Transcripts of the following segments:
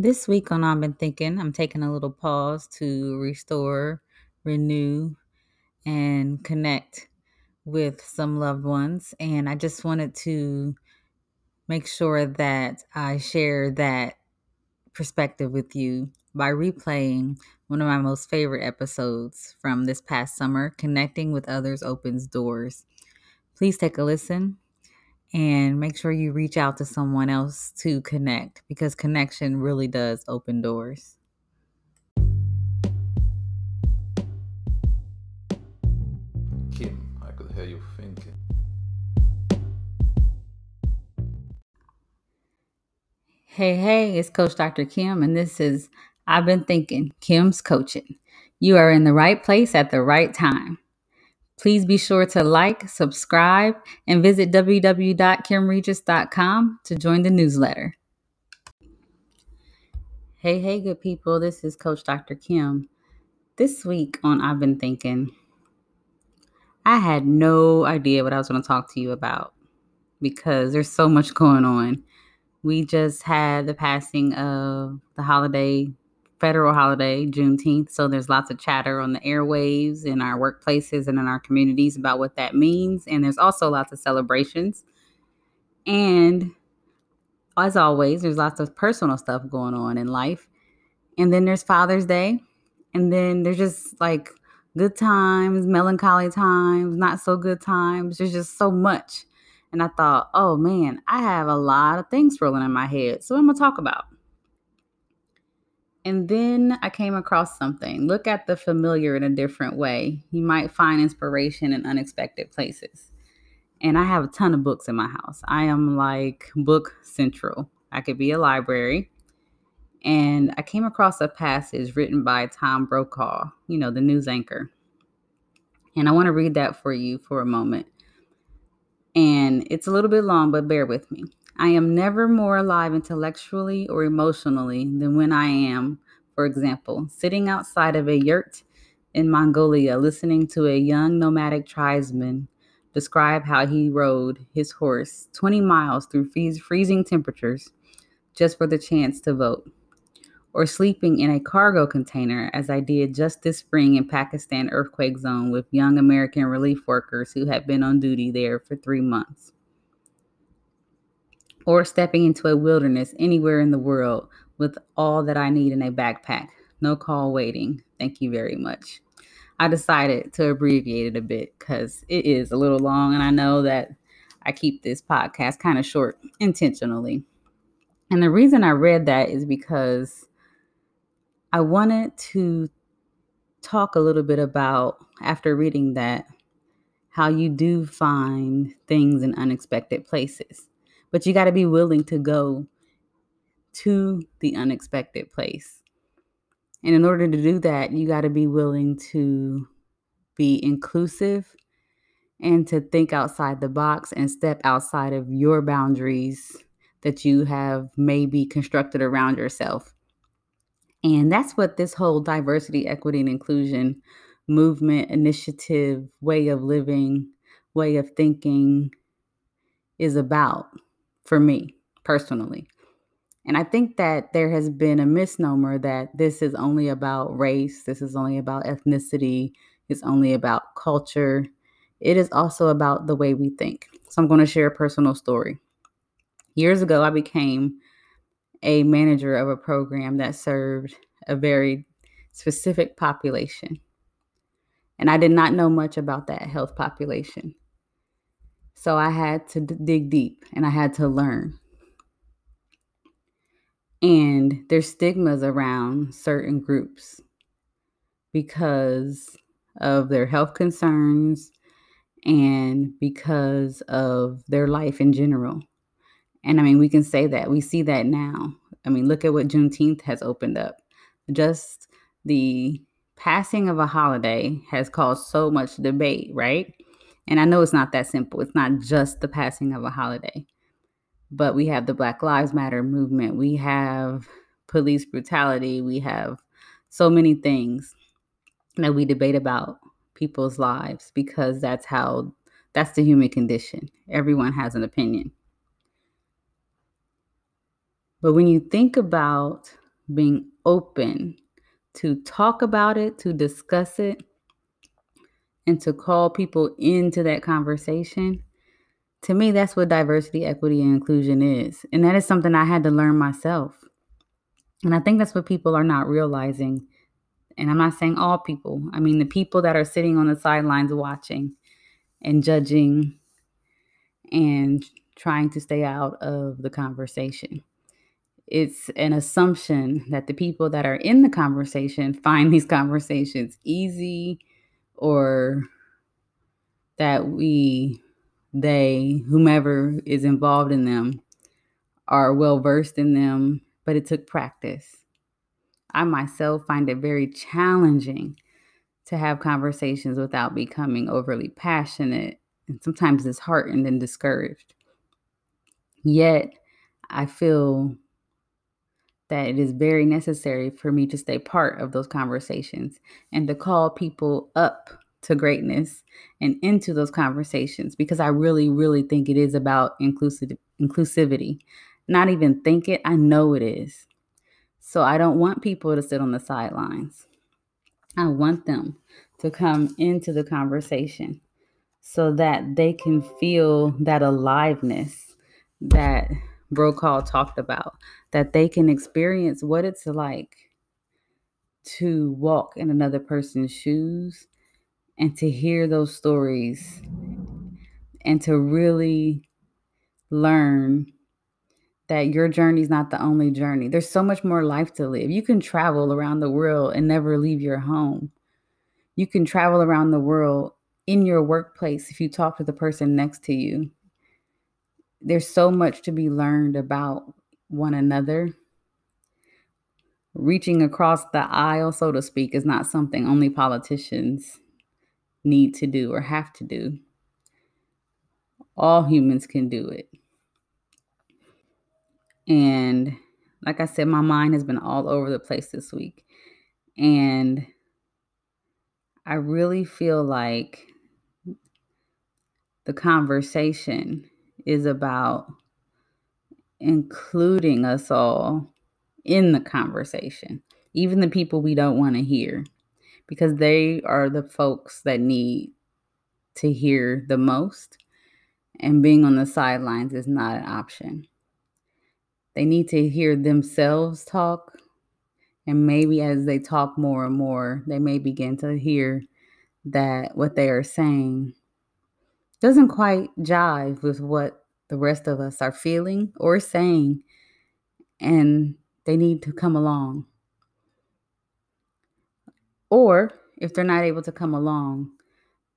This week on I've Been Thinking, I'm taking a little pause to restore, renew, and connect with some loved ones. And I just wanted to make sure that I share that perspective with you by replaying one of my most favorite episodes from this past summer Connecting with Others Opens Doors. Please take a listen and make sure you reach out to someone else to connect because connection really does open doors. Kim, I could hear you thinking. Hey, hey, it's Coach Dr. Kim, and this is I've Been Thinking Kim's Coaching. You are in the right place at the right time. Please be sure to like, subscribe, and visit www.kimregis.com to join the newsletter. Hey, hey, good people. This is Coach Dr. Kim. This week on I've Been Thinking, I had no idea what I was going to talk to you about because there's so much going on. We just had the passing of the holiday federal holiday, Juneteenth. So there's lots of chatter on the airwaves in our workplaces and in our communities about what that means. And there's also lots of celebrations. And as always, there's lots of personal stuff going on in life. And then there's Father's Day. And then there's just like good times, melancholy times, not so good times. There's just so much. And I thought, oh man, I have a lot of things rolling in my head. So I'm going to talk about. And then I came across something. Look at the familiar in a different way. You might find inspiration in unexpected places. And I have a ton of books in my house. I am like book central. I could be a library. And I came across a passage written by Tom Brokaw, you know, the news anchor. And I want to read that for you for a moment. And it's a little bit long, but bear with me. I am never more alive intellectually or emotionally than when I am, for example, sitting outside of a yurt in Mongolia listening to a young nomadic tribesman describe how he rode his horse 20 miles through freezing temperatures just for the chance to vote, or sleeping in a cargo container as I did just this spring in Pakistan earthquake zone with young American relief workers who had been on duty there for three months or stepping into a wilderness anywhere in the world with all that I need in a backpack. No call waiting. Thank you very much. I decided to abbreviate it a bit because it is a little long, and I know that I keep this podcast kind of short intentionally. And the reason I read that is because I wanted to talk a little bit about, after reading that, how you do find things in unexpected places. But you got to be willing to go to the unexpected place. And in order to do that, you got to be willing to be inclusive and to think outside the box and step outside of your boundaries that you have maybe constructed around yourself. And that's what this whole diversity, equity, and inclusion movement, initiative, way of living, way of thinking is about for me personally. And I think that there has been a misnomer that this is only about race, this is only about ethnicity, it's only about culture. It is also about the way we think. So I'm going to share a personal story. Years ago, I became a manager of a program that served a very specific population. And I did not know much about that health population. So I had to d- dig deep and I had to learn. And there's stigmas around certain groups because of their health concerns and because of their life in general. And I mean, we can say that. We see that now. I mean, look at what Juneteenth has opened up. Just the passing of a holiday has caused so much debate, right? And I know it's not that simple. It's not just the passing of a holiday, but we have the Black Lives Matter movement. We have police brutality. We have so many things that we debate about people's lives because that's how that's the human condition. Everyone has an opinion. But when you think about being open to talk about it, to discuss it, and to call people into that conversation. To me, that's what diversity, equity, and inclusion is. And that is something I had to learn myself. And I think that's what people are not realizing. And I'm not saying all people, I mean, the people that are sitting on the sidelines watching and judging and trying to stay out of the conversation. It's an assumption that the people that are in the conversation find these conversations easy or that we, they, whomever is involved in them, are well versed in them, but it took practice. I myself find it very challenging to have conversations without becoming overly passionate and sometimes disheartened and discouraged. Yet, I feel that it is very necessary for me to stay part of those conversations and to call people up to greatness and into those conversations because I really, really think it is about inclusive inclusivity. Not even think it, I know it is. So I don't want people to sit on the sidelines. I want them to come into the conversation so that they can feel that aliveness that Brokaw talked about, that they can experience what it's like to walk in another person's shoes and to hear those stories and to really learn that your journey is not the only journey. There's so much more life to live. You can travel around the world and never leave your home. You can travel around the world in your workplace if you talk to the person next to you. There's so much to be learned about one another. Reaching across the aisle, so to speak, is not something only politicians need to do or have to do. All humans can do it. And like I said, my mind has been all over the place this week. And I really feel like the conversation is about including us all in the conversation, even the people we don't want to hear, because they are the folks that need to hear the most. And being on the sidelines is not an option. They need to hear themselves talk. And maybe as they talk more and more, they may begin to hear that what they are saying doesn't quite jive with what the rest of us are feeling or saying. And they need to come along. Or if they're not able to come along,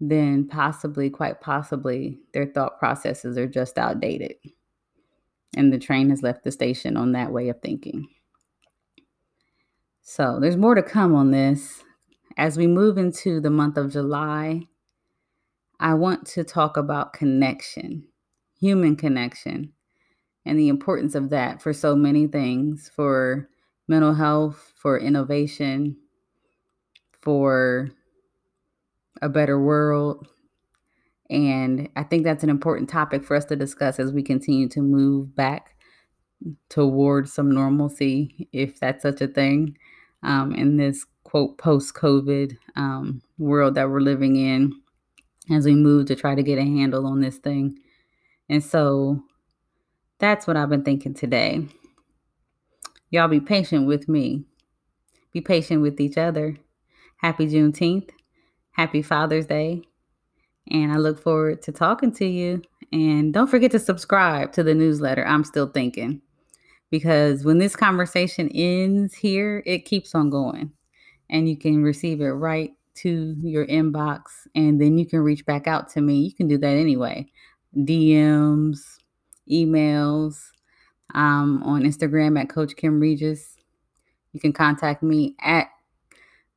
then possibly, quite possibly, their thought processes are just outdated and the train has left the station on that way of thinking. So there's more to come on this. As we move into the month of July, I want to talk about connection, human connection, and the importance of that for so many things for mental health, for innovation, for a better world, and I think that's an important topic for us to discuss as we continue to move back towards some normalcy, if that's such a thing, um, in this quote post COVID um, world that we're living in as we move to try to get a handle on this thing. And so that's what I've been thinking today. Y'all be patient with me, be patient with each other. Happy Juneteenth. Happy Father's Day. And I look forward to talking to you. And don't forget to subscribe to the newsletter. I'm still thinking because when this conversation ends here, it keeps on going and you can receive it right to your inbox and then you can reach back out to me. You can do that anyway. DMs, emails, um, on Instagram at Coach Kim Regis. You can contact me at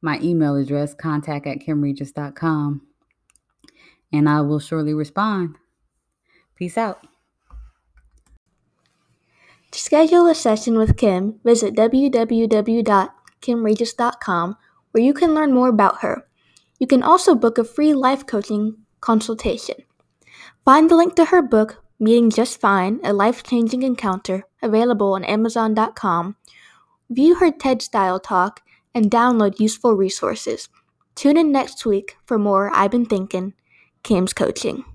my email address, contact at kimregis.com and I will surely respond. Peace out. To schedule a session with Kim, visit www.kimregis.com where you can learn more about her. You can also book a free life coaching consultation. Find the link to her book, Meeting Just Fine A Life Changing Encounter, available on Amazon.com, view her TED style talk, and download useful resources. Tune in next week for more I've Been Thinking, Kim's Coaching.